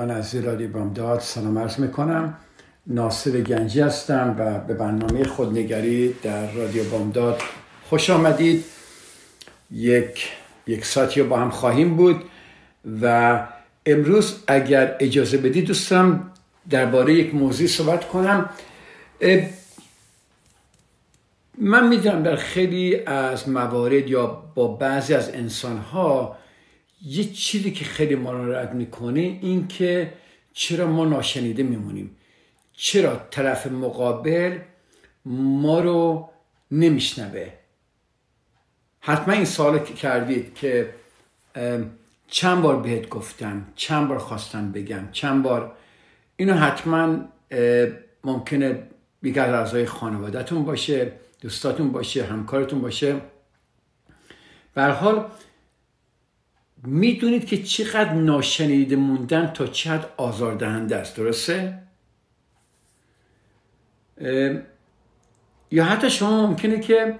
شنوندگان عزیز رادیو بامداد سلام عرض می‌کنم. ناصر گنجی هستم و به برنامه خودنگری در رادیو بامداد خوش آمدید. یک یک ساعتی رو با هم خواهیم بود و امروز اگر اجازه بدید دوستم درباره یک موضوع صحبت کنم. من می‌دونم در خیلی از موارد یا با بعضی از انسان ها یه چیزی که خیلی ما رو رد می‌کنه این که چرا ما ناشنیده میمونیم. چرا طرف مقابل ما رو نمیشنوه؟ حتما این سوال کردید که چند بار بهت گفتم چند بار خواستم بگم چند بار؟ اینو حتما ممکنه بیگر از اعضای خانوادهتون باشه دوستاتون باشه همکارتون باشه. به حال می‌دونید که چقدر ناشنیده موندن تا چقدر آزاردهنده است درسته؟ یا حتی شما ممکنه که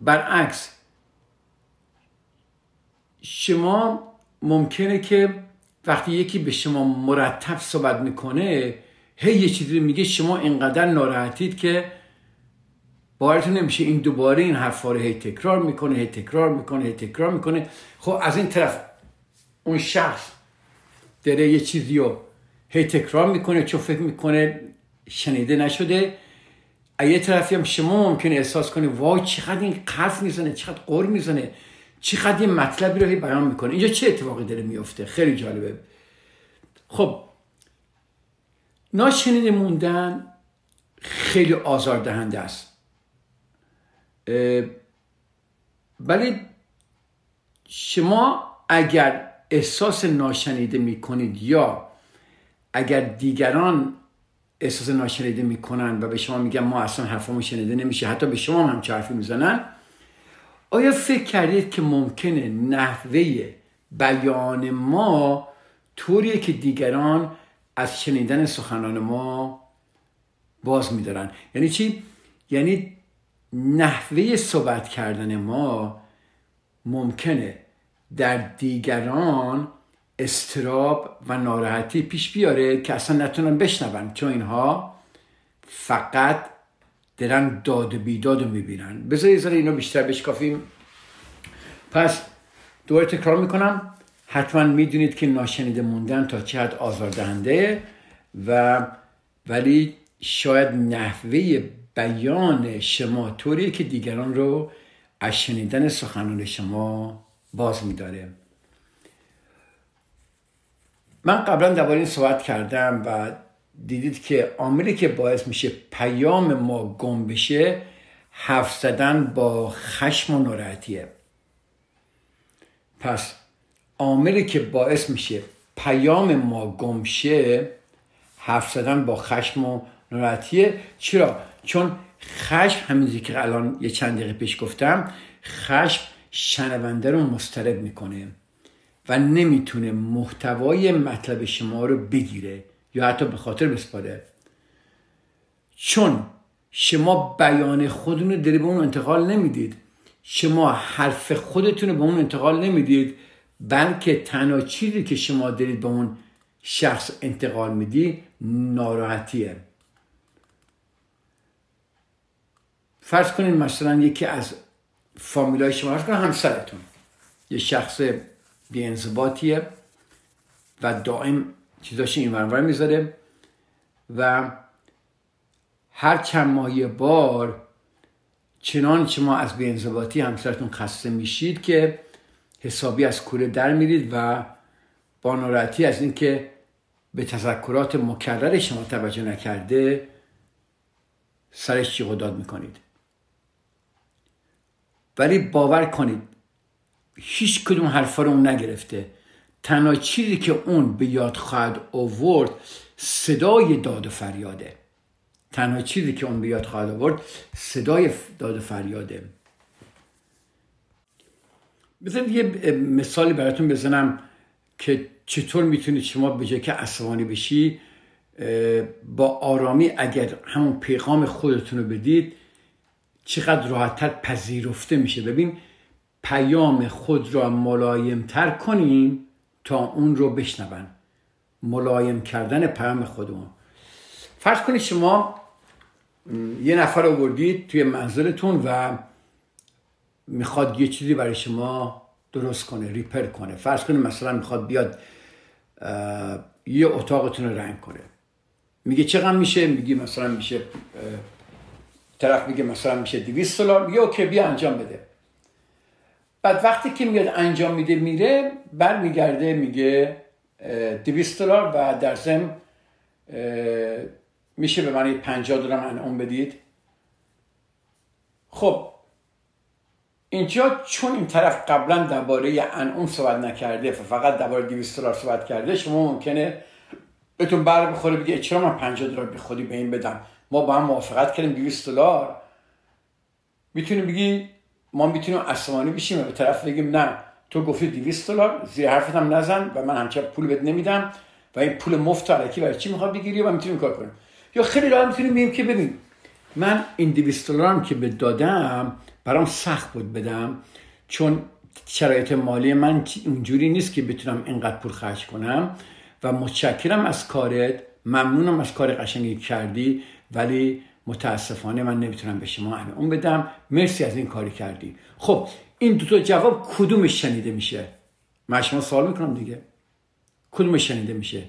برعکس شما ممکنه که وقتی یکی به شما مرتب صحبت می‌کنه هی یه چیزی میگه شما اینقدر ناراحتید که باورتون نمیشه این دوباره این حرفا رو هی تکرار می‌کنه هی تکرار می‌کنه هی تکرار می‌کنه. خب از این طرف اون شخص داره یه چیزی رو هی تکرار می‌کنه چون فکر می‌کنه شنیده نشده. یه طرفی هم شما ممکنه احساس کنه وای چقدر این قرف می‌زنه چقدر قر می‌زنه چقدر یه مطلبی رو هی بیان می‌کنه. اینجا چه اتفاقی داره میفته خیلی جالبه. خب ناشنیده موندن خیلی آزاردهنده است. ولی شما اگر احساس ناشنیده می‌کنید یا اگر دیگران احساس ناشنیده می‌کنن و به شما میگن ما اصلا حرفمون شنیده نمیشه حتی به شما هم چه حرفی می‌زنن آیا فکر کردید که ممکنه نحوه بیان ما طوریه که دیگران از شنیدن سخنان ما باز میدارن یعنی چی؟ یعنی نحوه صحبت کردن ما ممکنه در دیگران استراب و ناراحتی پیش بیاره که اصلا نتونن بشنون. چون اینها فقط دارن داد و بیداد رو می‌بینن. بذار یه اینو بیشتر بشکافیم. پس دوباره تکرار می‌کنم. حتما می‌دونید که ناشنیده موندن تا چه حد آزاردهنده و ولی شاید نحوه بیان شما طوری که دیگران رو از شنیدن سخنان شما باز میداره من قبلا درباره این صحبت کردم و دیدید که عاملی که باعث میشه پیام ما گم بشه حرف زدن با خشم و ناراحتیه. پس عاملی که باعث میشه پیام ما گم شه حرف زدن با خشم و ناراحتیه. چرا؟ چون خشم همینجوری که الان یه چند دقیقه پیش گفتم خشم شنونده رو مسترب می‌کنه و نمی‌تونه محتوای مطلب شما رو بگیره یا حتی به خاطر بسپاره. چون شما بیان خودتون رو داری به اون انتقال نمی‌دید. شما حرف خودتون رو به اون انتقال نمی‌دید بلکه تنها چیزی که شما دارید به اون شخص انتقال میدی ناراحتیه. فرض کنید مثلا یکی از فامیلای شما فرض کنید همسرتون. یه شخص بیانضباطیه و دائم چیزاش این ورور می‌ذاره و هر چند ماهی بار چنان شما از بیانضباطی همسرتون خسته میشید که حسابی از کوره در میرید و با ناراحتی از اینکه به تذکرات مکرر شما توجه نکرده سرش جیغ و داد می‌کنید. ولی باور کنید هیچ کدوم حرفا رو اون نگرفته. تنها چیزی که اون به یاد خواهد آورد صدای داد و فریاده. تنها چیزی که اون به یاد خواهد آورد صدای داد و فریاده. بذارید یه مثالی براتون بزنم که چطور می‌تونید شما به جای که عصبانی بشی با آرامی اگر همون پیغام خودتون رو بدید چقدر راحتتر پذیرفته میشه. ببین پیام خود را ملایمتر کنیم تا اون رو بشنون. ملایم کردن پیام خودمون. فرض کنید شما یه نفر رو بردید توی منزلتون و می‌خواد یه چیزی برای شما درست کنه ریپر کنه. فرض کنید مثلا می‌خواد بیاد یه اتاقتون رو رنگ کنه. میگه چقدر میشه؟ میگه مثلا میشه طرف میگه مثلا میشه 200 دلار میگه اوکی بیا انجام بده. بعد وقتی که میاد انجام میده میره برمیگرده میگه 200 دلار و در ضمن میشه به من 50 دلار انعام بدید. خب اینجا چون این طرف قبلا درباره انعام صحبت نکرده فقط درباره 200 دلار صحبت کرده شما ممکنه بهتون بر بخوره بگه چرا من 50 دلار بی خودی به این بدم؟ ما با هم موافقت کردیم 200 دلار. می‌تونیم بگی ما می‌تونیم عصبانی بشیم و به طرف بگیم نه تو گفتی 200 دلار زیر حرفت هم نزن و من همچنان پول بهت نمیدم و این پول مفت علکی برای چی می‌خواد بگیری و می‌تونیم کار کنیم؟ یا خیلی راحت می‌تونیم بگیم که ببین من این 200 دلارم که به دادم برام سخت بود بدم چون شرایط مالی من اونجوری نیست که بتونم اینقدر پول خرج کنم و متشکرم از کارت ممنونم از کار قشنگی کردی. ولی متاسفانه من نمی‌تونم به شما اون بدم. مرسی از این کاری کردی خب این دو تا جواب کدومش شنیده میشه؟ من شما سوال می‌کنم دیگه. کدومش شنیده میشه؟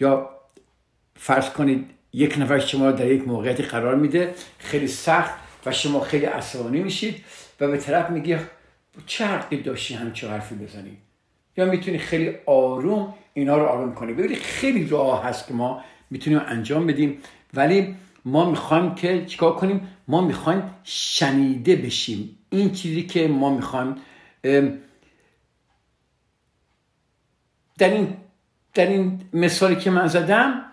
یا فرض کنید یک نفر شما در یک موقعیتی قرار میده خیلی سخت و شما خیلی عصبانی میشید و به طرف میگه چه حقی داشتی همچه حرفی بزنی؟ یا می‌تونی خیلی آروم اینا رو آروم کنی. ببینید خیلی راه هست که ما می‌تونیم انجام بدیم ولی ما می‌خوایم که چیکار کنیم؟ ما می‌خوایم شنیده بشیم. این چیزی که ما می‌خوایم در این در این مثالی که من زدم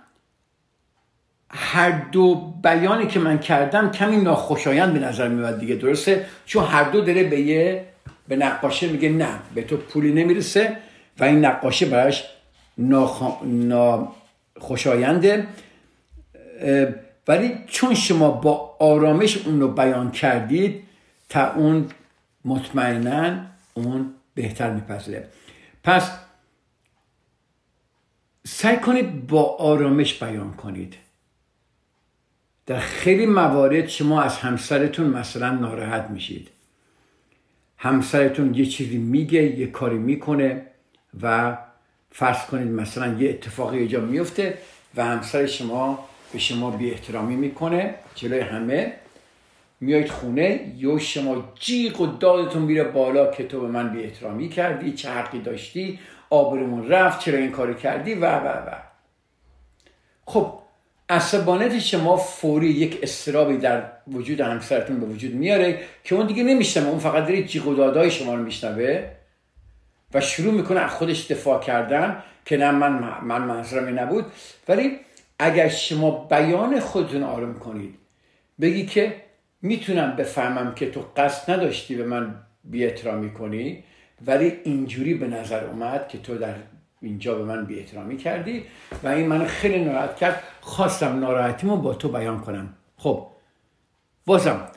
هر دو بیانی که من کردم کمی ناخوشایند به نظر میاد دیگه. درسته؟ چون هر دو داره به یه به نقاشه میگه نه به تو پولی نمی‌رسه و این نقاشه براش ناخوشاینده. ولی چون شما با آرامش اون رو بیان کردید تا اون مطمئنا اون بهتر میپذیره. پس سعی کنید با آرامش بیان کنید. در خیلی موارد شما از همسرتون مثلا ناراحت میشید. همسرتون یه چیزی میگه یه کاری می‌کنه و فرض کنید مثلا یه اتفاقی اینجا میفته و همسر شما به شما بی احترامی می‌کنه جلوی همه میایید خونه یا شما جیغ و دادتون میره بالا که تو به من بی احترامی کردی چه حقی داشتی آبرمون رفت چرا این کارو کردی؟ و و و. خب عصبانیت شما فوری یک استرابی در وجود همسرتون به وجود میاره که اون دیگه نمیشنوه اون فقط داره جیغ و دادای شما رو میشنوه. و شروع می‌کنه از خودش دفاع کردن که نه من من منظورم نبود. ولی اگر شما بیان خودتون آروم کنید بگی که می‌تونم بفهمم که تو قصد نداشتی به من بی کنی ولی اینجوری به نظر اومد که تو در اینجا به من بی احترامی کردی و این من خیلی ناراحت کرد. خواستم ناراحتیمو با تو بیان کنم. خب بازم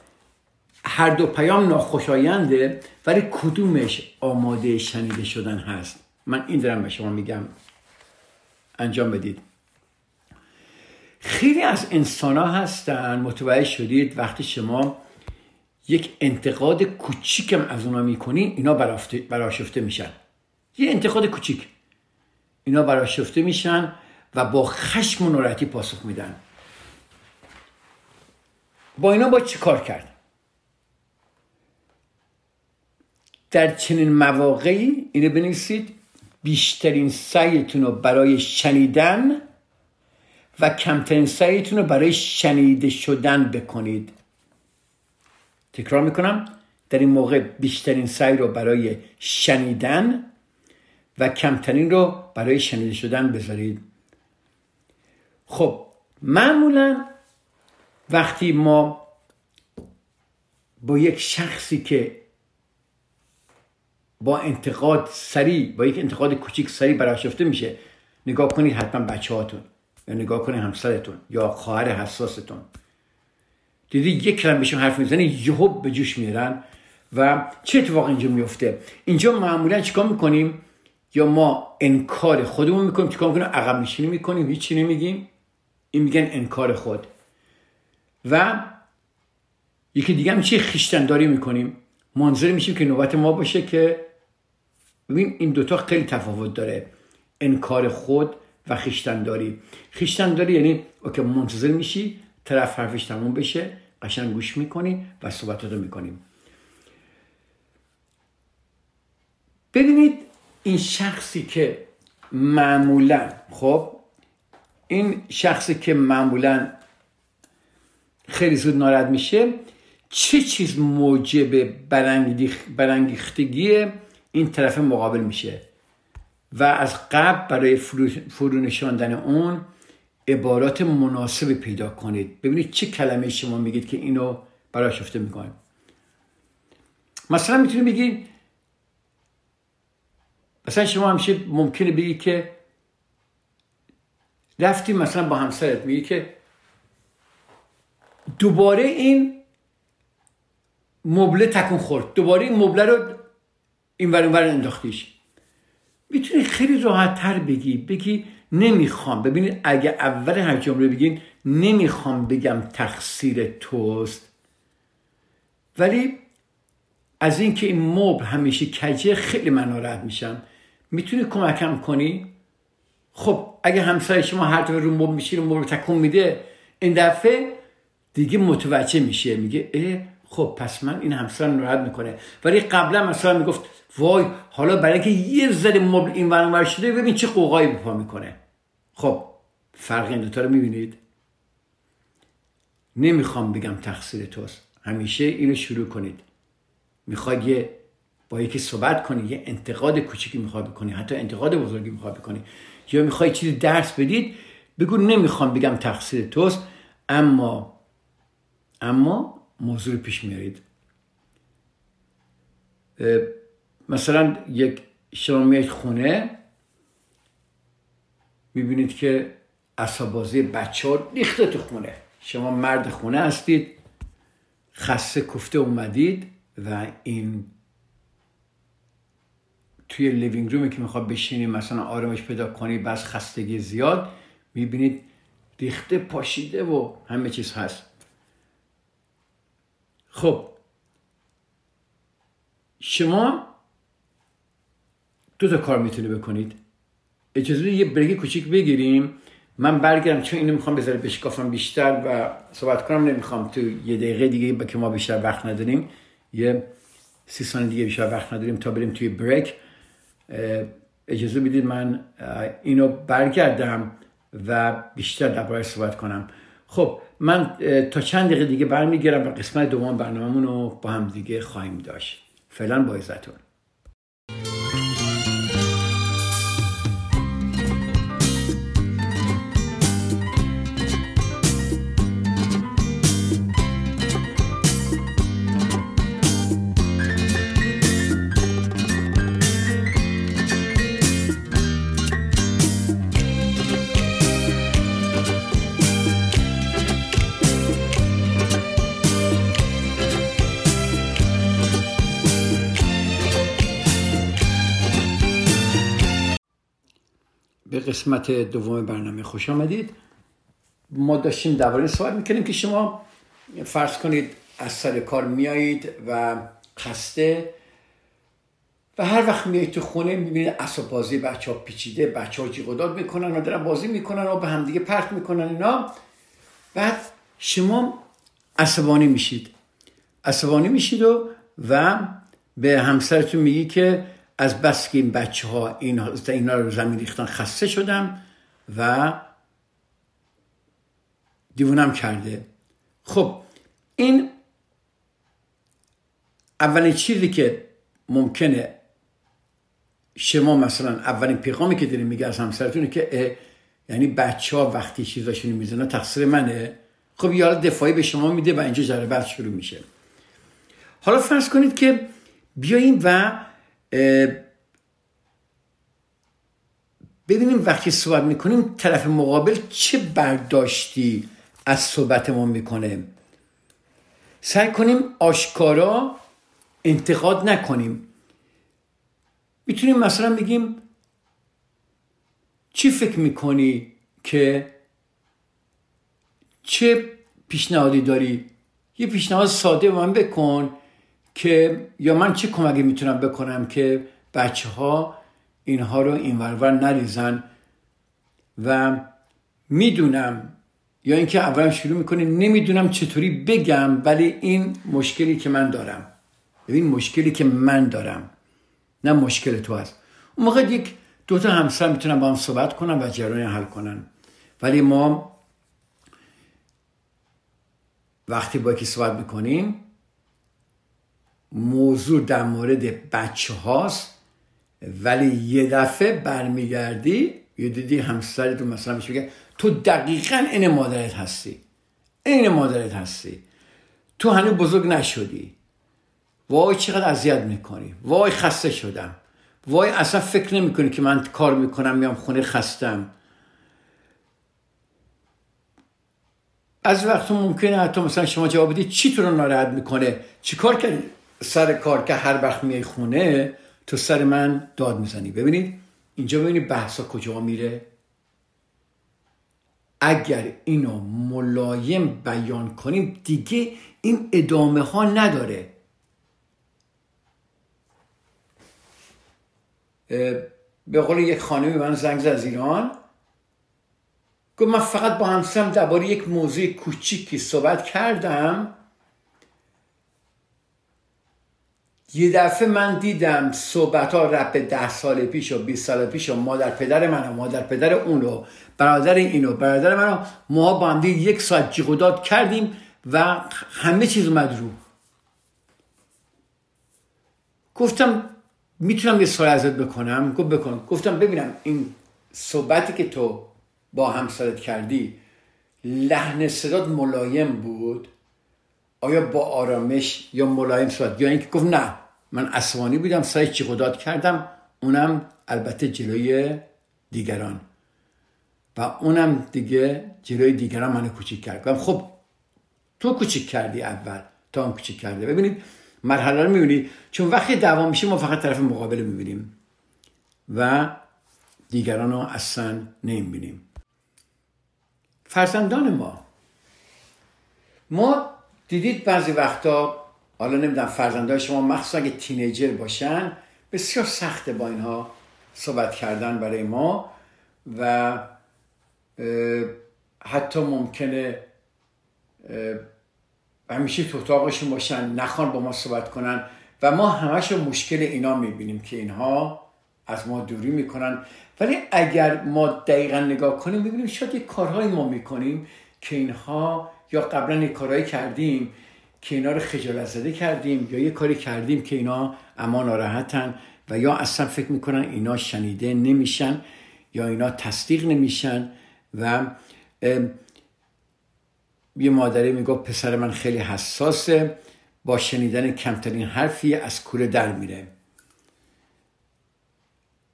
هر دو پیام ناخوشاینده ولی کدومش آماده شنیده شدن هست؟ من این دارم به شما میگم. انجام بدید. خیلی از انسان ها هستن متوجه شدید وقتی شما یک انتقاد کوچیکم از اونا می‌کنی اینا براشفته میشن. یه انتقاد کوچیک. اینا براشفته میشن و با خشم و ناراحتی پاسخ میدن. با اینا با چی کار کرد؟ در چنین مواقعی اینو بنویسید بیشترین سعیتون رو برای شنیدن و کمترین سعیتون رو برای شنیده شدن بکنید. تکرار می‌کنم در این موقع بیشترین سعی رو برای شنیدن و کمترین رو برای شنیده شدن بذارید. خب معمولا وقتی ما با یک شخصی که با انتقاد سریع با یک انتقاد کوچیک سریع براشفته میشه. نگاه کنید حتما بچه هاتون یا نگاه کنید همسرتون یا خواهر حساستون. دیدی یک کلم بهشون حرف می‌زنی یهو به جوش میرن و چه اتفاق اینجا میفته؟ اینجا معمولا چیکار می‌کنیم؟ یا ما انکار خودمون می‌کنیم؟ چیکار می‌کنیم؟ عقب نشینی می‌کنیم؟ هیچی نمیگیم. این میگن انکار خود. و یکی دیگه هم چی؟ خیشتنداری می‌کنیم. منظر میشیم که نوبت ما باشه که ببین این دوتا خیلی تفاوت داره. انکار خود و خیشتنداری خیشتنداری یعنی اوکی منتظر میشی طرف حرفش تموم بشه قشنگ گوش می‌کنی و صحبتاتو می‌کنیم ببینید این شخصی که معمولا خب این شخصی که معمولا خیلی زود ناراحت میشه چه چیز موجب برانگیختگی این طرف مقابل میشه. و از قبل برای فرو نشاندن اون عبارات مناسب پیدا کنید. ببینید چه کلمه شما میگید که اینو برای شفته می‌کنید. مثلا می‌تونید بگید مثلا شما همیشه ممکنه بگید که رفتی مثلا با همسرت میگی که دوباره این مبله تکون خورد. دوباره این مبله رو این ور ور انداختیش. می‌تونی خیلی راحت تر بگی بگی نمی‌خوام. ببینید اگه اول هر جمله بگین نمی‌خوام بگم تقصیر توست. ولی از اینکه این مبل همیشه کجه خیلی من ناراحت میشم. می‌تونی کمکم کنی؟ خب اگه همسایه شما هر دفعه رو مبل میشی رو مبل تکون میده این دفعه دیگه متوجه میشه میگه اه خب پس من این همسر ناراحت می‌کنه. ولی قبلا مثلا می‌گفت وای حالا برای که یه ذره مبل این ور شده ببین چه قوقایی بپا می‌کنه. خب فرق این دوتا رو می‌بینید؟ نمی‌خوام بگم تقصیر توست. همیشه اینو شروع کنید. می‌خواد یه با یکی صحبت کنی یه انتقاد کوچیکی می‌خواد بکنی حتی انتقاد بزرگی می‌خواد بکنی. یا می‌خوای چیزی درس بدید بگو نمی‌خوام بگم تقصیر توست اما اما موضوع پیش میارید. مثلا یک شما میایید خونه می‌بینید که اصابازی بچه ها ریخته تو خونه. شما مرد خونه هستید خسته کفته اومدید و این توی لیوینگ رومی که می‌خواد بشینی مثلا آرامش پیدا کنی بس خستگی زیاد می‌بینید ریخته پاشیده و همه چیز هست. خب. شما دو تا کار می‌تونی بکنید. اجازه یه بریک کوچیک بگیریم. من برگردم چون اینو می‌خوام بذاره بشکافم بیشتر و صحبت کنم. نمی‌خوام تو یه دقیقه دیگه با که ما بیشتر وقت نداریم. یه سی ثانیه دیگه بیشتر وقت نداریم تا بریم توی بریک. اجازه بدید من اینو برگردم و بیشتر درباره صحبت کنم. خب من تا چند دقیقه دیگه برمیگردم و قسمت دوم برنامه‌مون رو با هم دیگه خواهیم داشت. فعلا با عزتون. قسمت دوم برنامه خوش آمدید. ما داشتیم درباره صحبت می‌کنیم که شما فرض کنید از سر کار میایید و خسته و هر وقت میایید تو خونه می‌بینید اصاب بازی بچه ها پیچیده بچه ها جیغ می‌کنن و دارن بازی می‌کنن و به همدیگه پرت می‌کنن اینا. بعد شما عصبانی میشید. عصبانی میشید و, و به همسرتون میگی که از بس که این بچه ها این اینا رو زمین ریختن خسته شدم و دیوونم کرده. خب این اولین چیزی که ممکنه شما مثلا اولین پیغامی که داریم میگه از همسرتونه که یعنی بچه ها وقتی چیزاشونو می‌زنن تقصیر منه. خب یه دفاعی به شما میده و اینجا جربت شروع میشه. حالا فرض کنید که بیاییم و ببینیم وقتی صحبت می‌کنیم طرف مقابل چه برداشتی از صحبت ما می‌کنه؟ سعی کنیم آشکارا انتقاد نکنیم. می‌تونیم مثلا بگیم چی فکر می‌کنی که چه پیشنهادی داری؟ یه پیشنهاد ساده من بکن. که یا من چه کمکی می‌تونم بکنم که بچه ها اینها رو این ورور نریزن و می‌دونم یا اینکه اول شروع می‌کنه نمی‌دونم چطوری بگم ولی این مشکلی که من دارم. ببین مشکلی که من دارم نه مشکل تو هست. اون موقع یک دوتا همسر می‌تونن با هم صحبت کنن و جرای حل کنن. ولی ما وقتی با یکی صحبت می‌کنیم موضوع در مورد بچه هاست ولی یه دفعه برمیگردی یه دیدی همسری تو مثلا میشه تو دقیقا این مادرت هستی. این مادرت هستی. تو هنوز بزرگ نشدی. وای چقدر اذیت می‌کنی. وای خسته شدم. وای اصلا فکر نمی‌کنی که من کار می‌کنم میام خونه خستم. از وقت ممکنه حتی مثلا شما جواب بدید چی تو رو ناراحت می‌کنه؟ چی کار کردی؟ سر کار که هر وقت میای خونه تو سر من داد می‌زنی. ببینید اینجا ببینید بحثا کجا میره؟ اگر اینو ملایم بیان کنیم دیگه این ادامه ها نداره. به قول یک خانمی من زنگ زد از ایران. گفت من فقط با همسرم درباره یک موضوع کوچیکی صحبت کردم. یه دفعه من دیدم صحبت ها رب ده سال پیش و 20 سال پیش و مادر پدر من و مادر پدر اونو برادر اینو برادر منو. ما با هم یک ساعت جیغ داد کردیم و همه چیز اومد رو. گفتم می‌تونم یه سوال ازت بکنم؟ گفت بکن. گفتم ببینم این صحبتی که تو با همسرت کردی لحن صدات ملایم بود؟ آیا با آرامش یا ملایم صحبت؟ یا اینکه گفت نه. من عصبانی بودم سعی چی خداد کردم اونم البته جلوی دیگران. و اونم دیگه جلوی دیگران منو کوچیک کرد. خب تو کوچیک کردی اول تا اون کوچیک کرده. ببینید مرحله رو می‌بینی چون وقتی دعوا میشه ما فقط طرف مقابل رو می‌بینیم و دیگران رو اصلا نمی‌بینیم. فرزندان ما. ما دیدید بعضی وقتا حالا نمی‌دونم فرزندان شما مخصوصا اگه تینیجر باشن بسیار سخته با اینها صحبت کردن برای ما و حتی ممکنه همیشه تو اتاقشون باشن نخوان با ما صحبت کنن و ما همش مشکل اینا می‌بینیم که اینها از ما دوری می‌کنن. ولی اگر ما دقیقا نگاه کنیم ببینیم شاید یک کارهایی ما می‌کنیم که اینها یا قبلا یک کارهایی کردیم که اینا رو خجالت زده کردیم یا یه کاری کردیم که اینا اما ناراحتن و یا اصلا فکر می‌کنن اینا شنیده نمیشن یا اینا تصدیق نمیشن و یه مادری می‌گفت پسر من خیلی حساسه با شنیدن کمترین حرفی از کوره در میره.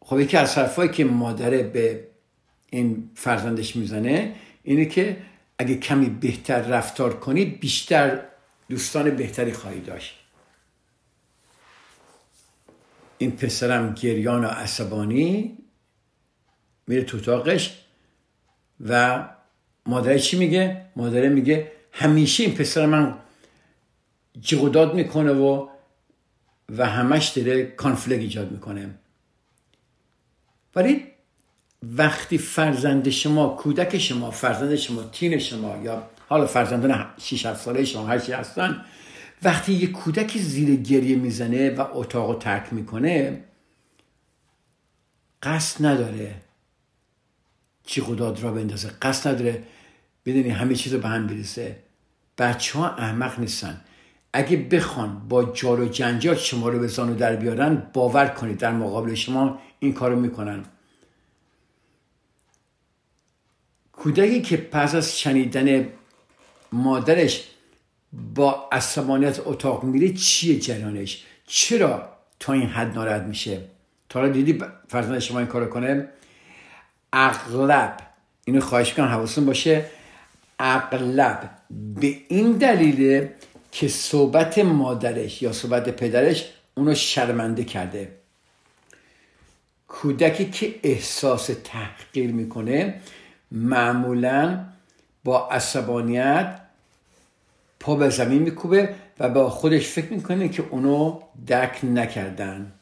خب یکی از حرفایی که مادره به این فرزندش می‌زنه اینه که اگه کمی بهتر رفتار کنی بیشتر دوستان بهتری خواهی داشت این پسرم گریان و عصبانی میره تو اتاقش و مادره چی میگه؟ مادره میگه همیشه این پسر من جغداد می‌کنه و و همش داره کانفلگ ایجاد می‌کنه ولی وقتی فرزند شما کودک شما فرزند شما تین شما یا حالا فرزندان 6 7 ساله شما هر چی هستن. وقتی یه کودکی زیر گریه می‌زنه و اتاق رو ترک می‌کنه قصد نداره چی خداد را بندازه. قصد نداره بدونی همه چیز رو به هم بریزه بچه ها احمق نیستن. اگه بخوان با جار و جنجال شما رو به زانو در بیارن باور کنید در مقابل شما این کارو می‌کنن. کودکی که پس از شنیدن مادرش با عصبانیت اتاق میره چیه جریانش چرا تا این حد ناراحت میشه؟ تا حالا دیدی فرزند شما این کارو کنه؟ اغلب اینو خواهش کنم حواستون باشه اغلب به این دلیله که صحبت مادرش یا صحبت پدرش اونو شرمنده کرده. کودکی که احساس تحقیر می‌کنه معمولا با عصبانیت پا به زمین میکوبه و با خودش فکر می‌کنه که اونو درک نکردن.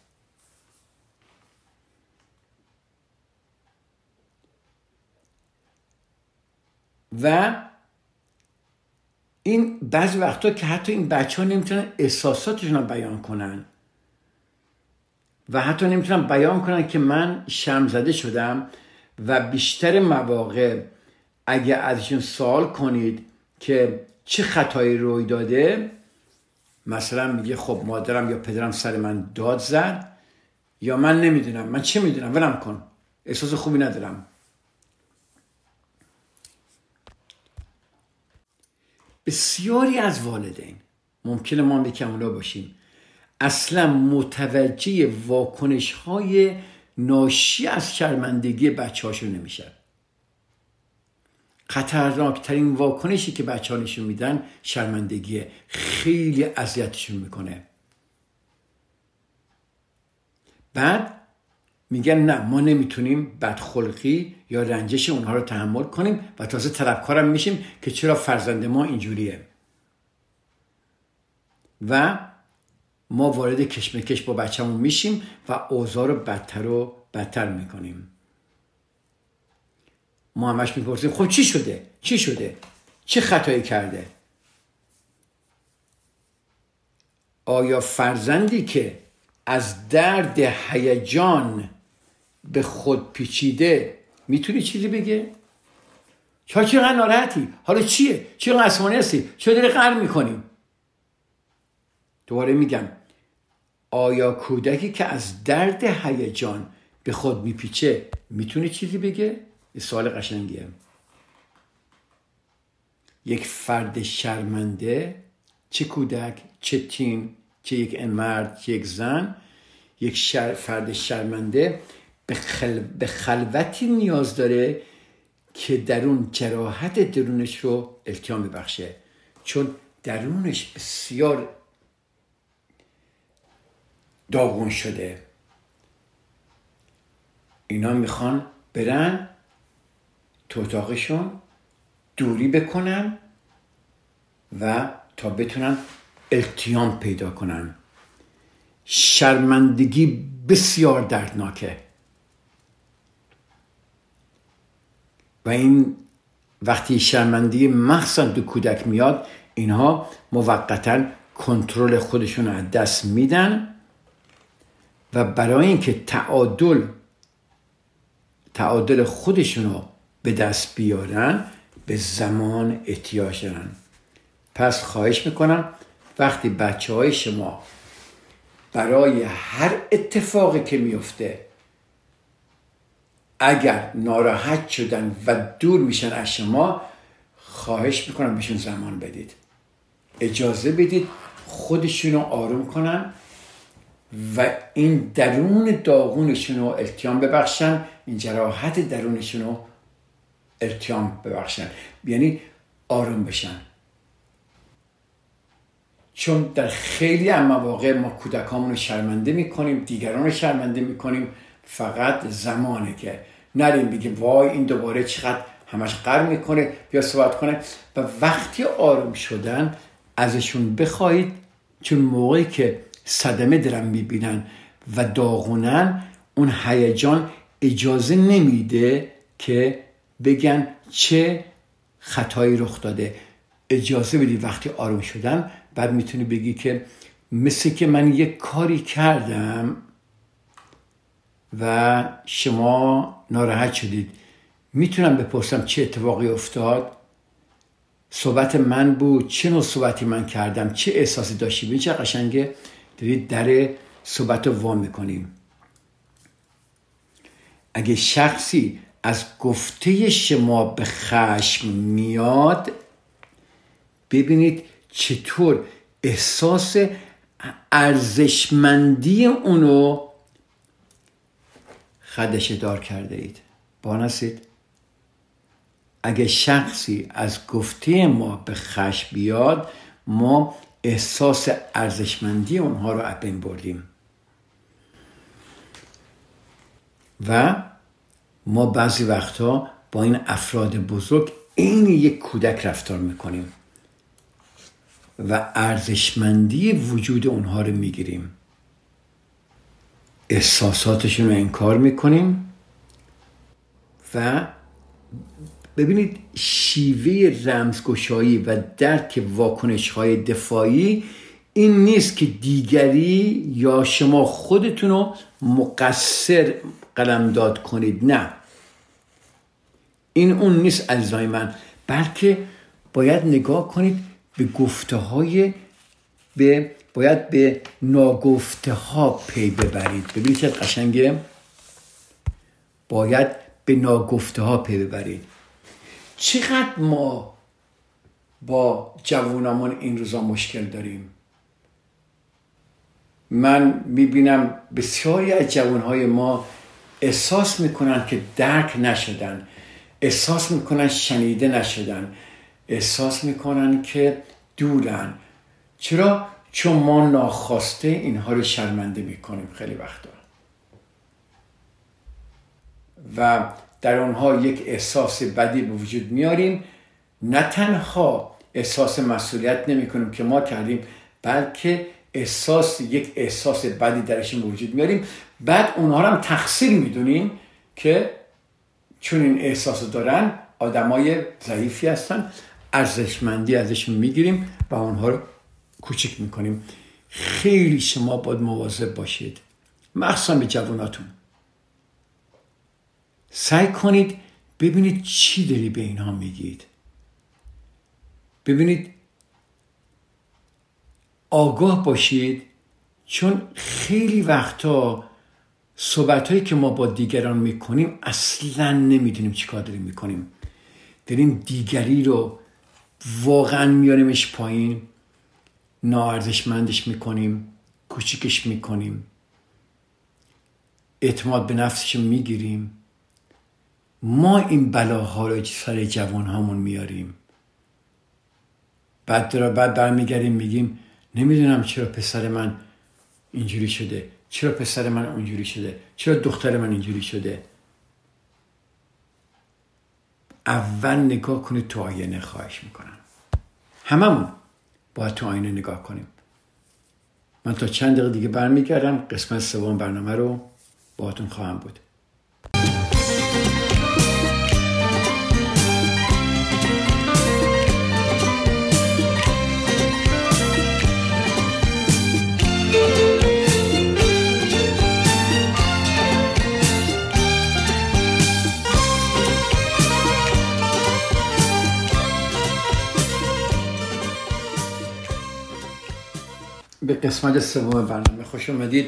و این بعضی وقتا که حتی این بچه ها نمی‌تونن احساساتشون رو بیان کنن و حتی نمی‌تونن بیان کنن که من شرم زده شدم و بیشتر مواقع اگه ازشون سوال کنید که چه خطایی روی داده مثلا میگه خب مادرم یا پدرم سر من داد زد یا من نمی‌دونم من چه می‌دونم؟ ولم کن. احساس خوبی ندارم. بسیاری از والدین ممکنه ما به کمالا باشیم اصلا متوجه واکنش های ناشی از شرمندگی بچه هاشون نمیشن. خطرناکترین واکنشی که بچه ها نشون میدن شرمندگی خیلی اذیتشون می‌کنه. بعد میگن نه ما نمی‌تونیم بدخلقی یا رنجش اونها رو تحمل کنیم و تازه طلبکارم میشیم که چرا فرزند ما اینجوریه. و ما وارد کشمکش با بچهمون میشیم و اوضاع رو بدتر و بدتر می‌کنیم. ما همش می‌پرسیم خب چی شده؟ چی شده؟ چه خطایی کرده؟ آیا فرزندی که از درد هیجان به خود پیچیده می‌تونی چیزی بگه؟ چرا چقدر ناراحتی؟ حالا چیه؟ چرا عصبانی هستی؟ چرا داری قهر می‌کنی؟ دوباره میگم آیا کودکی که از درد هیجان به خود میپیچه می‌تونه چیزی بگه؟ این سوال قشنگیه. یک فرد شرمنده چه کودک چه تین چه یک مرد چه یک زن یک شر فرد شرمنده به, خل... به خلوتی نیاز داره که درون جراحت درونش رو التیام ببخشه. چون درونش بسیار داغون شده. اینا می‌خوان برن تو اتاقشون دوری بکنن و تا بتونن التیام پیدا کنن. شرمندگی بسیار دردناکه. و این وقتی شرمندگی مخصوصا دو کودک میاد اینها موقتا کنترل خودشون از دست میدن و برای اینکه تعادل تعادل خودشون رو به دست بیارن به زمان احتیاج دارن. پس خواهش می‌کنم وقتی بچه های شما برای هر اتفاقی که میفته اگر ناراحت شدن و دور میشن از شما خواهش می‌کنم بهشون زمان بدید. اجازه بدید خودشون رو آروم کنن و این درون داغونشون رو التیام ببخشن این جراحت درونشون رو التیام ببخشن. یعنی آروم بشن. چون در خیلی از مواقع ما کودکامون رو شرمنده می‌کنیم دیگران رو شرمنده می‌کنیم. فقط زمانه که نریم بگیم وای این دوباره چقدر همش قر می‌کنه. بیا صحبت کنه. و وقتی آروم شدن ازشون بخواهید چون موقعی که صدمه درم می‌بینن و داغونن اون هیجان اجازه نمیده که بگن چه خطایی رخ داده. اجازه بدید وقتی آروم شدن بعد می‌تونی بگی که مثل که من یک کاری کردم و شما ناراحت شدید. می‌تونم بپرسم چه اتفاقی افتاد؟ صحبت من بود. چه نوع صحبتی من کردم؟ چه احساسی داشتی ببین چه قشنگه؟ دارید در صحبت رو وا می‌کنیم. اگه شخصی از گفته شما به خشم میاد ببینید چطور احساس ارزشمندی اونو خدشه دار کرده اید. بانستید اگه شخصی از گفته ما به خشم بیاد ما احساس ارزشمندی اونها رو بین بردیم. و ما بعضی وقتها با این افراد بزرگ این یک کودک رفتار می‌کنیم و ارزشمندی وجود اونها رو می‌گیریم. احساساتشون رو انکار می‌کنیم و ببینید شیوه رمزگشایی و درک واکنش های دفاعی این نیست که دیگری یا شما خودتون رو مقصر قلمداد کنید. نه. این اون نیست عزیزای من بلکه باید نگاه کنید به گفته های به باید به ناگفته ها پی ببرید. ببینید چه قشنگه. باید به ناگفته ها پی ببرید. چقدر ما با جوانامون این روزا مشکل داریم؟ من می‌بینم بسیاری از جوانهای ما احساس می‌کنن که درک نشدن احساس می‌کنن شنیده نشدن احساس می‌کنن که دورن. چرا؟ چون ما ناخواسته اینها رو شرمنده می‌کنیم خیلی وقتا. و در آنها یک احساس بدی به وجود میاریم. نه تنها احساس مسئولیت نمی کنیم که ما کردیم بلکه احساس یک احساس بدی درشون وجود میاریم. بعد اونها رو هم تقصیر می‌دونیم که چون این احساس دارن آدمای ضعیفی هستن ارزشمندی ازشون می‌گیریم و اونها رو کوچک می‌کنیم. خیلی شما باید مواظب باشید. مخصوصا به جواناتون سعی کنید ببینید چی داری به اینها میگید. ببینید آگاه باشید چون خیلی وقتا صحبت هایی که ما با دیگران می‌کنیم اصلا نمی‌دونیم چی کار داریم می‌کنیم. داریم دیگری رو واقعا میاریمش پایین ناارزشمندش می‌کنیم کوچیکش می‌کنیم. اعتماد به نفسش می‌گیریم. ما این بلاها رو سر جوان هامون میاریم بعد را بعد برمیگردیم میگیم نمی‌دونم چرا پسر من اینجوری شده. چرا پسر من اونجوری شده؟ چرا دختر من اینجوری شده؟ اول نگاه کنید تو آینه خواهش می‌کنم. هممون باید تو آینه نگاه کنیم. من تا چند دقیقه دیگه برمیگردم قسمت سوم برنامه رو باهاتون خواهم بود. به قسمت سوم برنامه خوش آمدید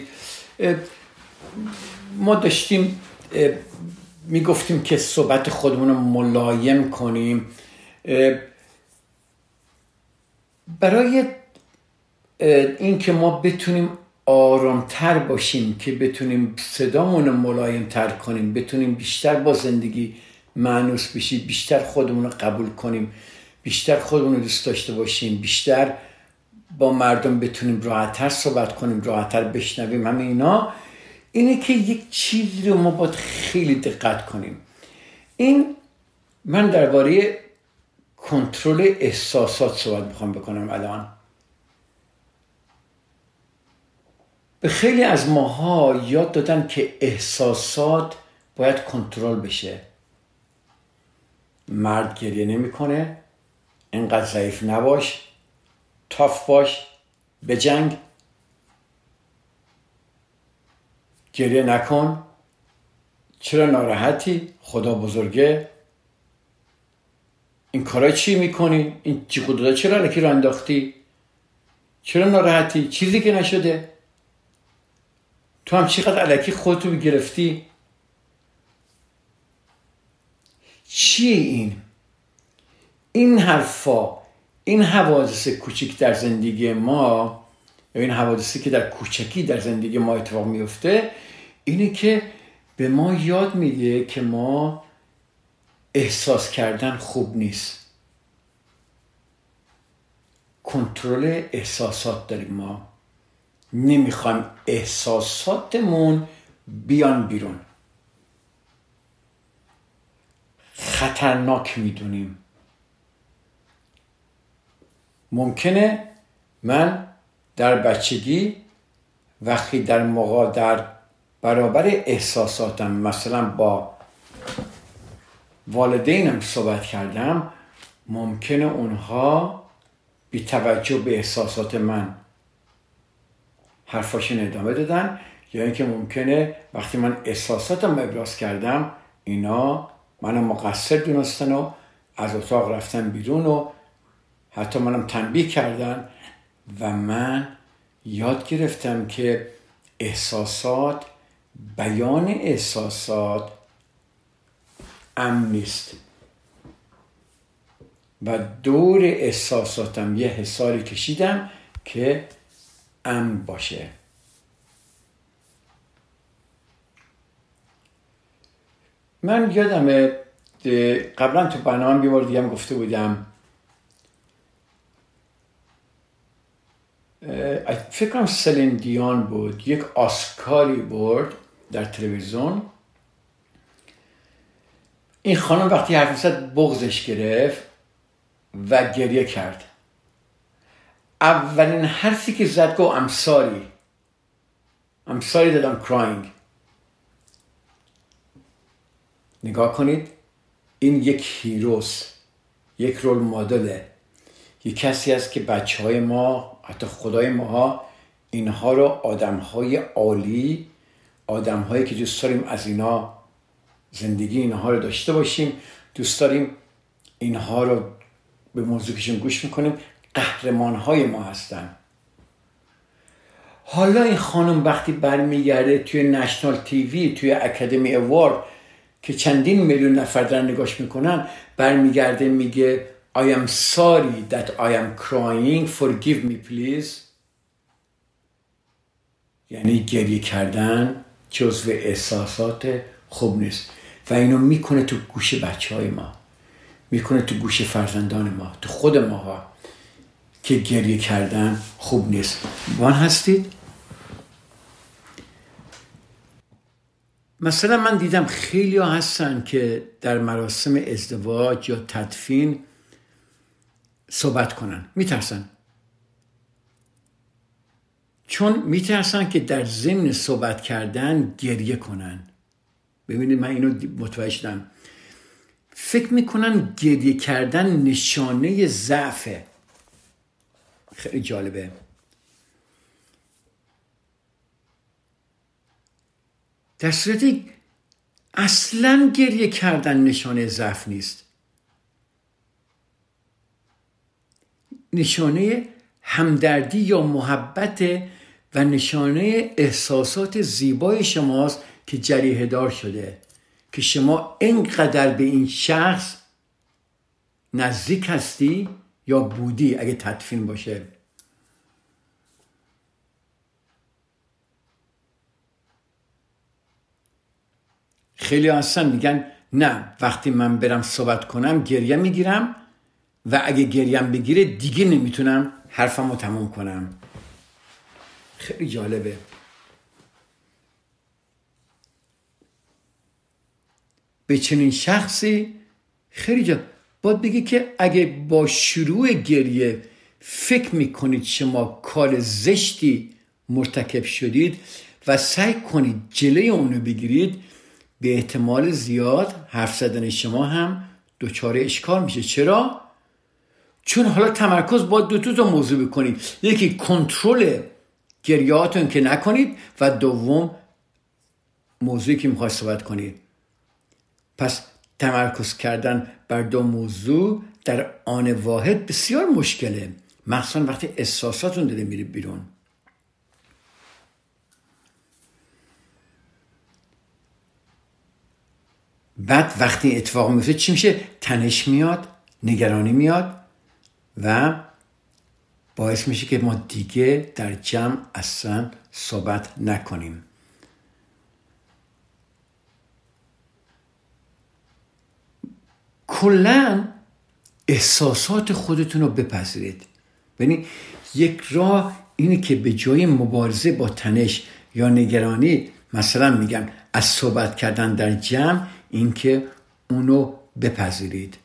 ما داشتیم می‌گفتیم که صحبت خودمون رو ملایم کنیم. برای اینکه ما بتونیم آرامتر باشیم که بتونیم صدامون رو ملایم تر کنیم بتونیم بیشتر با زندگی معنوس بشیم بیشتر خودمون رو قبول کنیم بیشتر خودمون رو دوست داشته باشیم بیشتر با مردم بتونیم راحتتر صحبت کنیم راحتتر بشنویم همه اینا. اینه که یک چیزی رو ما باید خیلی دقت کنیم. این من درباره کنترل احساسات صحبت می‌خوام بکنم الان. به خیلی از ماها یاد دادن که احساسات باید کنترل بشه. مرد گریه نمی‌کنه انقدر ضعیف نباش. تاف باش به جنگ. گریه نکن. چرا ناراحتی؟ خدا بزرگه. این کارا چی می‌کنی؟ این چی خدا چرا رکی رو انداختی؟ چرا ناراحتی؟ چیزی که نشده. تو هم چقدر علکی خودتو گرفتی؟ چیه این؟ این حرفا این حوادث کوچیک در زندگی ما یا این حوادثی که در کوچکی در زندگی ما اتفاق میفته اینه که به ما یاد میده که ما احساس کردن خوب نیست. کنترل احساسات داریم ما. نمی‌خوایم احساساتمون بیان بیرون. خطرناک می‌دونیم. ممکنه من در بچگی وقتی در موقع در برابر احساساتم مثلا با والدینم صحبت کردم ممکنه اونها بی توجه به احساسات من حرفاشون ادامه دادن یا اینکه ممکنه وقتی من احساساتم ابراز کردم اینا منو مقصر دونستن و از اتاق رفتن بیرون و حتی منم تنبیه کردن و من یاد گرفتم که احساسات بیان احساسات امن نیست. و دور احساساتم یه حساری کشیدم که امن باشه. من یادم قبلا تو برنامه یه بار دیگه هم گفته بودم فکر کنم سلین دیان بود یک آسکاری برد در تلویزیون. این خانم وقتی حرف زد بغزش گرفت و گریه کرد. اولین حرفی که زد گو I'm sorry. I'm sorry that I'm crying. نگاه کنید این یک هیروس یک رول مدله. یک کسی است که بچه های ما حتی خدای ماها اینها رو آدم های عالی آدم هایی که دوست داریم از اینا زندگی اینها رو داشته باشیم دوست داریم اینها رو به موضوعشون گوش می‌کنیم قهرمان های ما هستن. حالا این خانم وقتی برمیگرده توی نشنال تیوی توی اکادمی اوارد که چندین میلیون نفر دارن نگاش می‌کنن برمیگرده میگه I am sorry that I am crying. Forgive me please. یعنی گریه کردن جزو احساسات خوب نیست. و اینو می‌کنه تو گوش بچه های ما. می‌کنه تو گوش فرزندان ما تو خود ماها که گریه کردن خوب نیست. وان هستید؟ مثلا من دیدم خیلی ها هستن که در مراسم ازدواج یا تدفین صحبت کنن. میترسن. چون میترسن که در ضمن صحبت کردن گریه کنن. ببینید من اینو متوجه شدم. فکر می‌کنن گریه کردن نشانه ضعفه. خیلی جالبه. در صورتی اصلا گریه کردن نشانه ضعف نیست. نشانه همدردی یا محبت و نشانه احساسات زیبای شماست که جریه دار شده. که شما اینقدر به این شخص نزدیک هستی یا بودی اگه تدفین باشه. خیلی هستن میگن نه وقتی من برم صحبت کنم گریه می‌گیرم. و اگه گریم بگیره دیگه نمی‌تونم حرفم رو تموم کنم. خیلی جالبه. به چنین شخصی خیلی جالب باید بگی که اگه با شروع گریه فکر می‌کنید شما کار زشتی مرتکب شدید و سعی کنید جلوی اونو بگیرید به احتمال زیاد حرف زدن شما هم دچار اشکال میشه. چرا؟ چون حالا تمرکز با دو تا موضوع بکنید. یکی کنترل گریهاتون که نکنید و دوم موضوعی که می‌خواید صحبت کنید. پس تمرکز کردن بر دو موضوع در آن واحد بسیار مشکله. مخصوصا وقتی احساساتون داره میره بیرون. بعد وقتی اتفاق میفته چی میشه؟ تنش میاد نگرانی میاد و باعث میشه که ما دیگه در جمع اصلا صحبت نکنیم. کلا احساسات خودتون رو بپذیرید. ببینید یک راه اینه که به جای مبارزه با تنش یا نگرانی مثلا میگم از صحبت کردن در جمع اینکه اونو بپذیرید.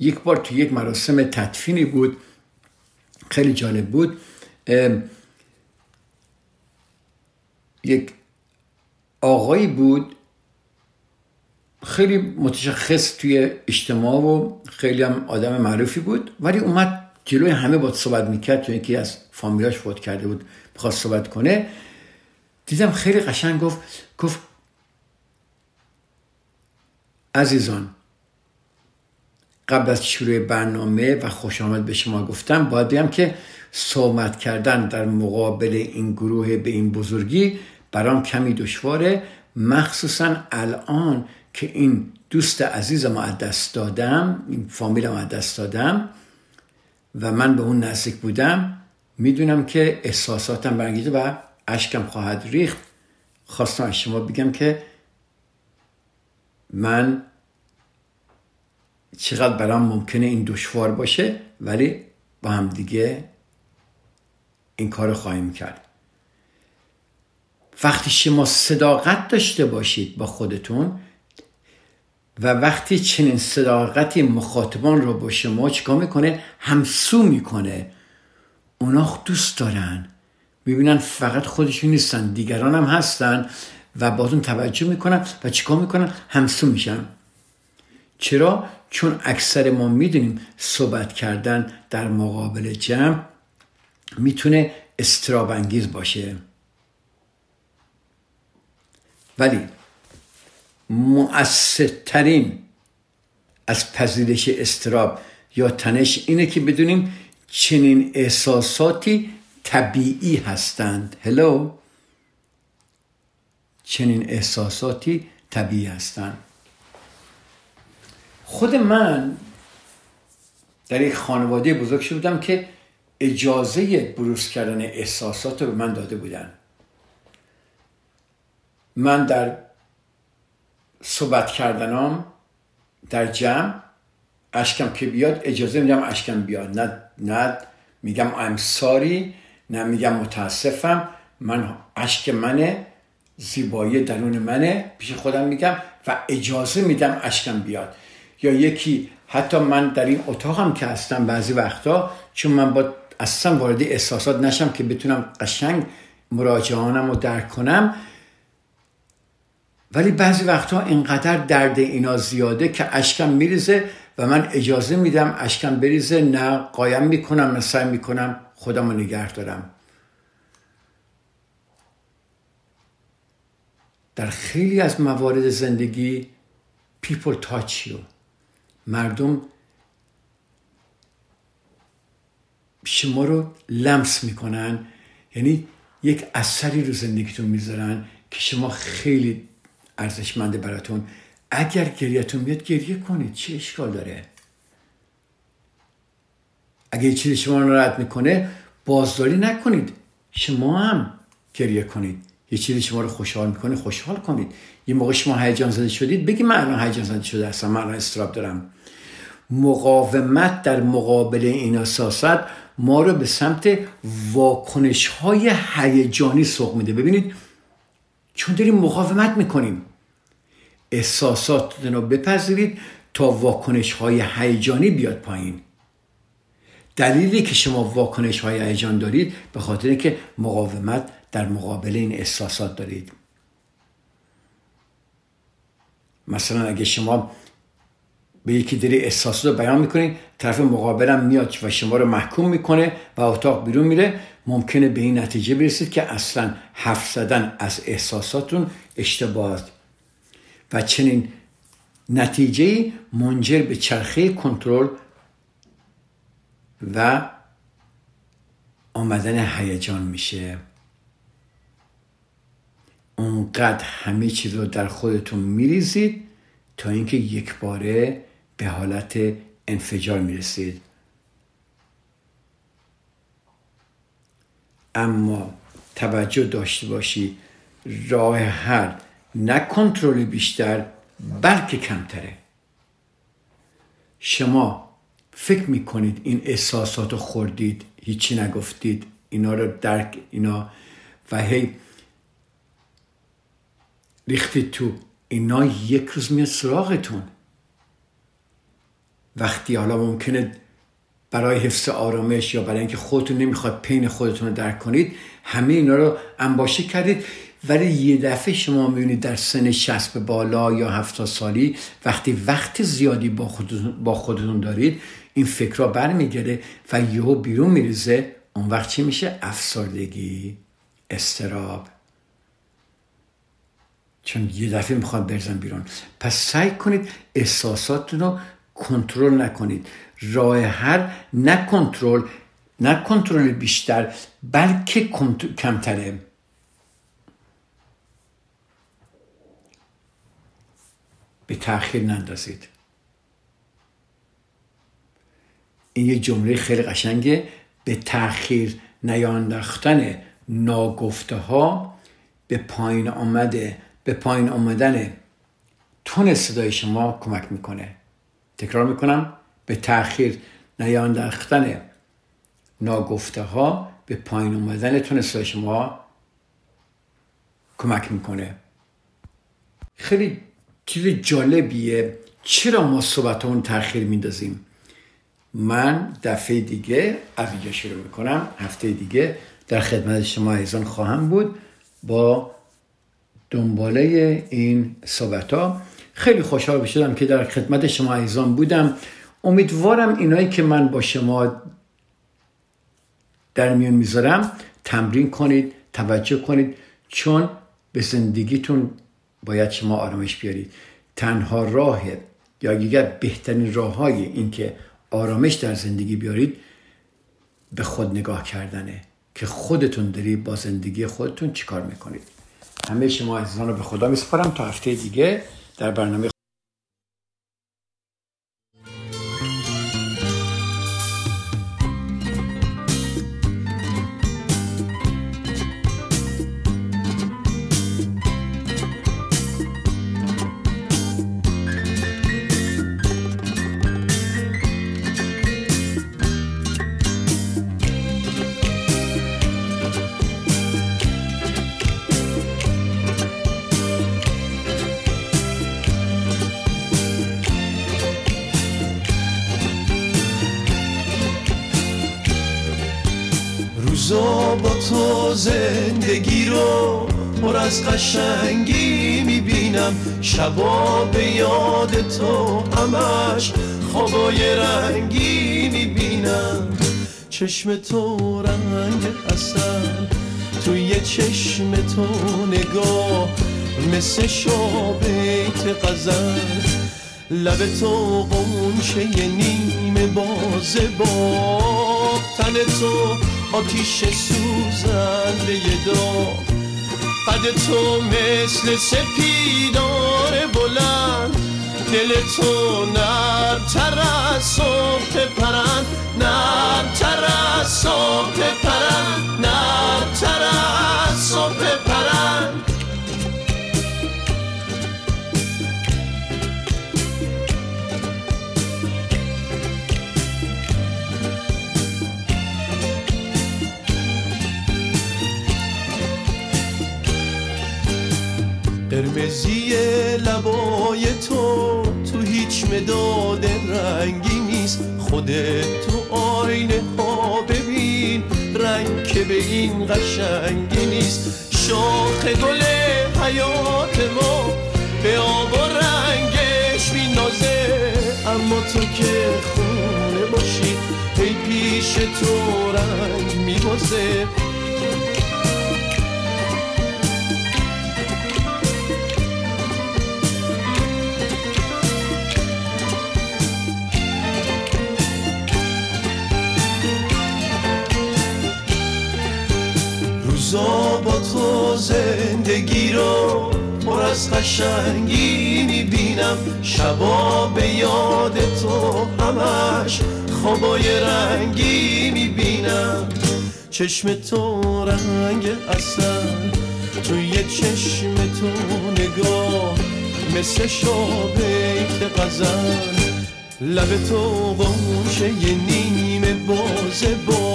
یک بار تو یک مراسم تدفینی بود. خیلی جالب بود. یک آقایی بود. خیلی متشخص توی اجتماع و خیلی هم آدم معروفی بود. ولی اومد جلوی همه با صحبت می‌کرد. تو یکی از فامیلاش فوت کرده بود می‌خواست صحبت کنه. دیدم خیلی قشنگ گفت گفت عزیزان قبل از شروع برنامه و خوش آمد به شما گفتم باید بگم که صحبت کردن در مقابل این گروه به این بزرگی برام کمی دشواره. مخصوصا الان که این دوست عزیزم از دست دادم این فامیلم از دست دادم و من به اون نزدیک بودم می‌دونم که احساساتم برانگیزه و اشکم خواهد ریخت. خواستم از شما بگم که من چقدر برام ممکنه این دشوار باشه ولی با هم دیگه این کار خواهیم کرد. وقتی شما صداقت داشته باشید با خودتون و وقتی چنین صداقتی مخاطبان رو با شما چیکار می‌کنه؟ همسو می‌کنه. اونا دوست دارن. می‌بینن فقط خودشون نیستن دیگران هم هستن و باتون توجه می‌کنن و چیکار می‌کنن؟ همسو میشن. چرا؟ چون اکثر ما می‌دونیم صحبت کردن در مقابل جمع می‌تونه استراب انگیز باشه. ولی مؤثرترین از پذیرش استراب یا تنش اینه که بدونیم چنین احساساتی طبیعی هستند. هلو چنین احساساتی طبیعی هستند. خود من در یک خانواده بزرگ شده بودم که اجازه بروز کردن احساسات رو به من داده بودن. من در صحبت کردنام در جمع اشکم که بیاد اجازه میدم اشکم بیاد. نه نه میگم I'm sorry نه میگم متاسفم. من اشک منه زیبایی درون منه پیش خودم میگم و اجازه میدم اشکم بیاد. یا یکی حتی من در این اتاقم که هستم بعضی وقتا چون من با اصلا وارد احساسات نشم که بتونم قشنگ مراجعانم رو درک کنم. ولی بعضی وقتها اینقدر درد اینا زیاده که اشکم میریزه و من اجازه میدم اشکم بریزه نه قایم می‌کنم نه سعی می‌کنم خودم رو نگه دارم. در خیلی از موارد زندگی people touch you. مردم شما رو لمس می‌کنن. یعنی یک اثری رو زندگیتون می‌ذارن که شما خیلی ارزشمنده براتون. اگر گریهتون میاد گریه کنید. چه اشکال داره؟ اگر یه چیزی شما رو رد می‌کنه بازداری نکنید. شما هم گریه کنید. یه چیزی شما رو خوشحال می‌کنه خوشحال کنید. یه موقع شما هیجان زده شدید بگی من الان هیجان زده شده هستم من استراب دارم. مقاومت در مقابل این اساست ما رو به سمت واکنش های هیجانی سوق میده. ببینید چون داریم مقاومت می‌کنیم. احساساتتون رو بپذیرید تا واکنش های هیجانی بیاد پایین. دلیلی که شما واکنش های هیجان دارید به خاطر که مقاومت در مقابل این احساسات دارید. مثلا اگه شما به یکی داری احساس رو بیان می‌کنی. طرف مقابلم میاد و شما رو محکوم می‌کنه و اتاق بیرون میره. ممکنه به این نتیجه برسید که اصلا حرف زدن از احساساتون اشتباه و چنین نتیجه منجر به چرخه کنترل و آمدن هیجان میشه. اونقدر همه چیز رو در خودتون میریزید تا اینکه یک باره به حالت انفجار می‌رسید. اما توجه داشته باشی راه حل نه کنترل بیشتر بلکه کمتره. شما فکر می‌کنید این احساسات رو خوردید هیچی نگفتید اینا رو درک اینا و هی ریختید تو اینا یک روز میاد سراغتون. وقتی حالا ممکنه برای حفظ آرامش یا برای اینکه خودتون نمی‌خواد پین خودتون رو درک کنید همه اینا رو انباشته کردید. ولی یه دفعه شما می‌بینید در سن 60 بالا یا 70 سالی وقتی وقت زیادی با خودتون, با خودتون دارید این فکرها برمیگرده و یهو بیرون میریزه. اون وقت چی میشه؟ افسردگی استراب. چون یه دفعه می‌خواد برزن بیرون. پس سعی کنید احساساتتون رو کنترل نکنید. راه حل نه کنترل نه کنترل بیشتر بلکه کمتره. به تاخیر نندازید. این یه جمله خیلی قشنگه. به تاخیر نیانداختن ناگفته ها به پایین آمده به پایین آمدن تون صدای شما کمک می‌کنه. تکرار می‌کنم به تاخیر نیانداختن ناگفته ها به پایین آمدن تون صدای شما کمک می‌کنه. خیلی چیز جالبیه. چرا ما صحبتمون تاخیر میندازیم؟ من دفعه دیگه از اینجا شروع می‌کنم. هفته دیگه در خدمت شما ایزان خواهم بود با دنباله این صحبت ها خیلی خوشحال شدم که در خدمت شما ایزان بودم. امیدوارم اینایی که من با شما در میون می‌ذارم تمرین کنید توجه کنید چون به زندگیتون باید شما آرامش بیارید. تنها راه یا دیگر بهترین راه های این که آرامش در زندگی بیارید به خود نگاه کردنه که خودتون داری با زندگی خودتون چیکار می‌کنید. همه شما عزیزان رو به خدا میسپارم. تا هفته دیگه در برنامه روزا تو زندگی رو پر از قشنگی می‌بینم. شبا به یاد تو همش خوابای رنگی می‌بینم. چشم تو رنگ اصل توی چشم تو نگاه مثل شابیت غزل. لب تو قنچه نیمه بازه با تن تو آتیش سوزنده داغ قد تو مثل سپیدار بلند. دل تو نرمتر از صبح پرند. نرمتر از صبح پرند. نرمتر از صبح پرند. قرمزی لبای تو تو هیچ مداد رنگی نیست. خودت تو آینه ها ببین رنگ که به این قشنگی نیست. شاخ گل حیات ما به آب و رنگش مینازه اما تو که خونه باشی هی پیش تو رنگ میبازه. روزا با تو زندگی رو پر از قشنگی می‌بینم شبا به یاد تو همش خوابای رنگی می‌بینم چشم تو رنگ اصل توی چشم تو نگاه. مثل شابیت غزل لب تو قنچه نیمه بازه با.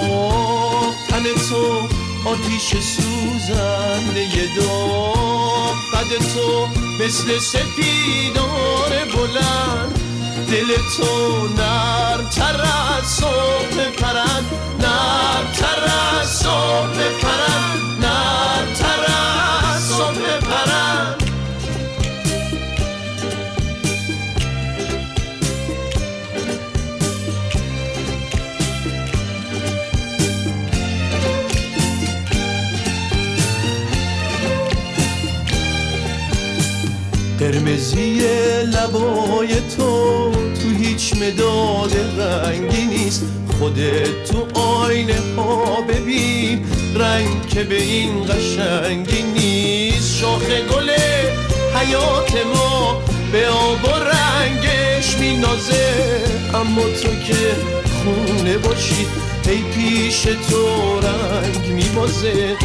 تن تو آتیش سوزنده داغ قد تو مثل سپیدار بلند. دل تو نرم تر از صبح پرند نرم تر از صبح پرند قرمزی لبای تو تو هیچ مداد رنگی نیست. خودت تو آینه ها ببین رنگ که به این قشنگی نیست. شاخ گل حیات ما به آب و رنگش مینازه. اما تو که خونه باشی ای پیش تو رنگ میبازه.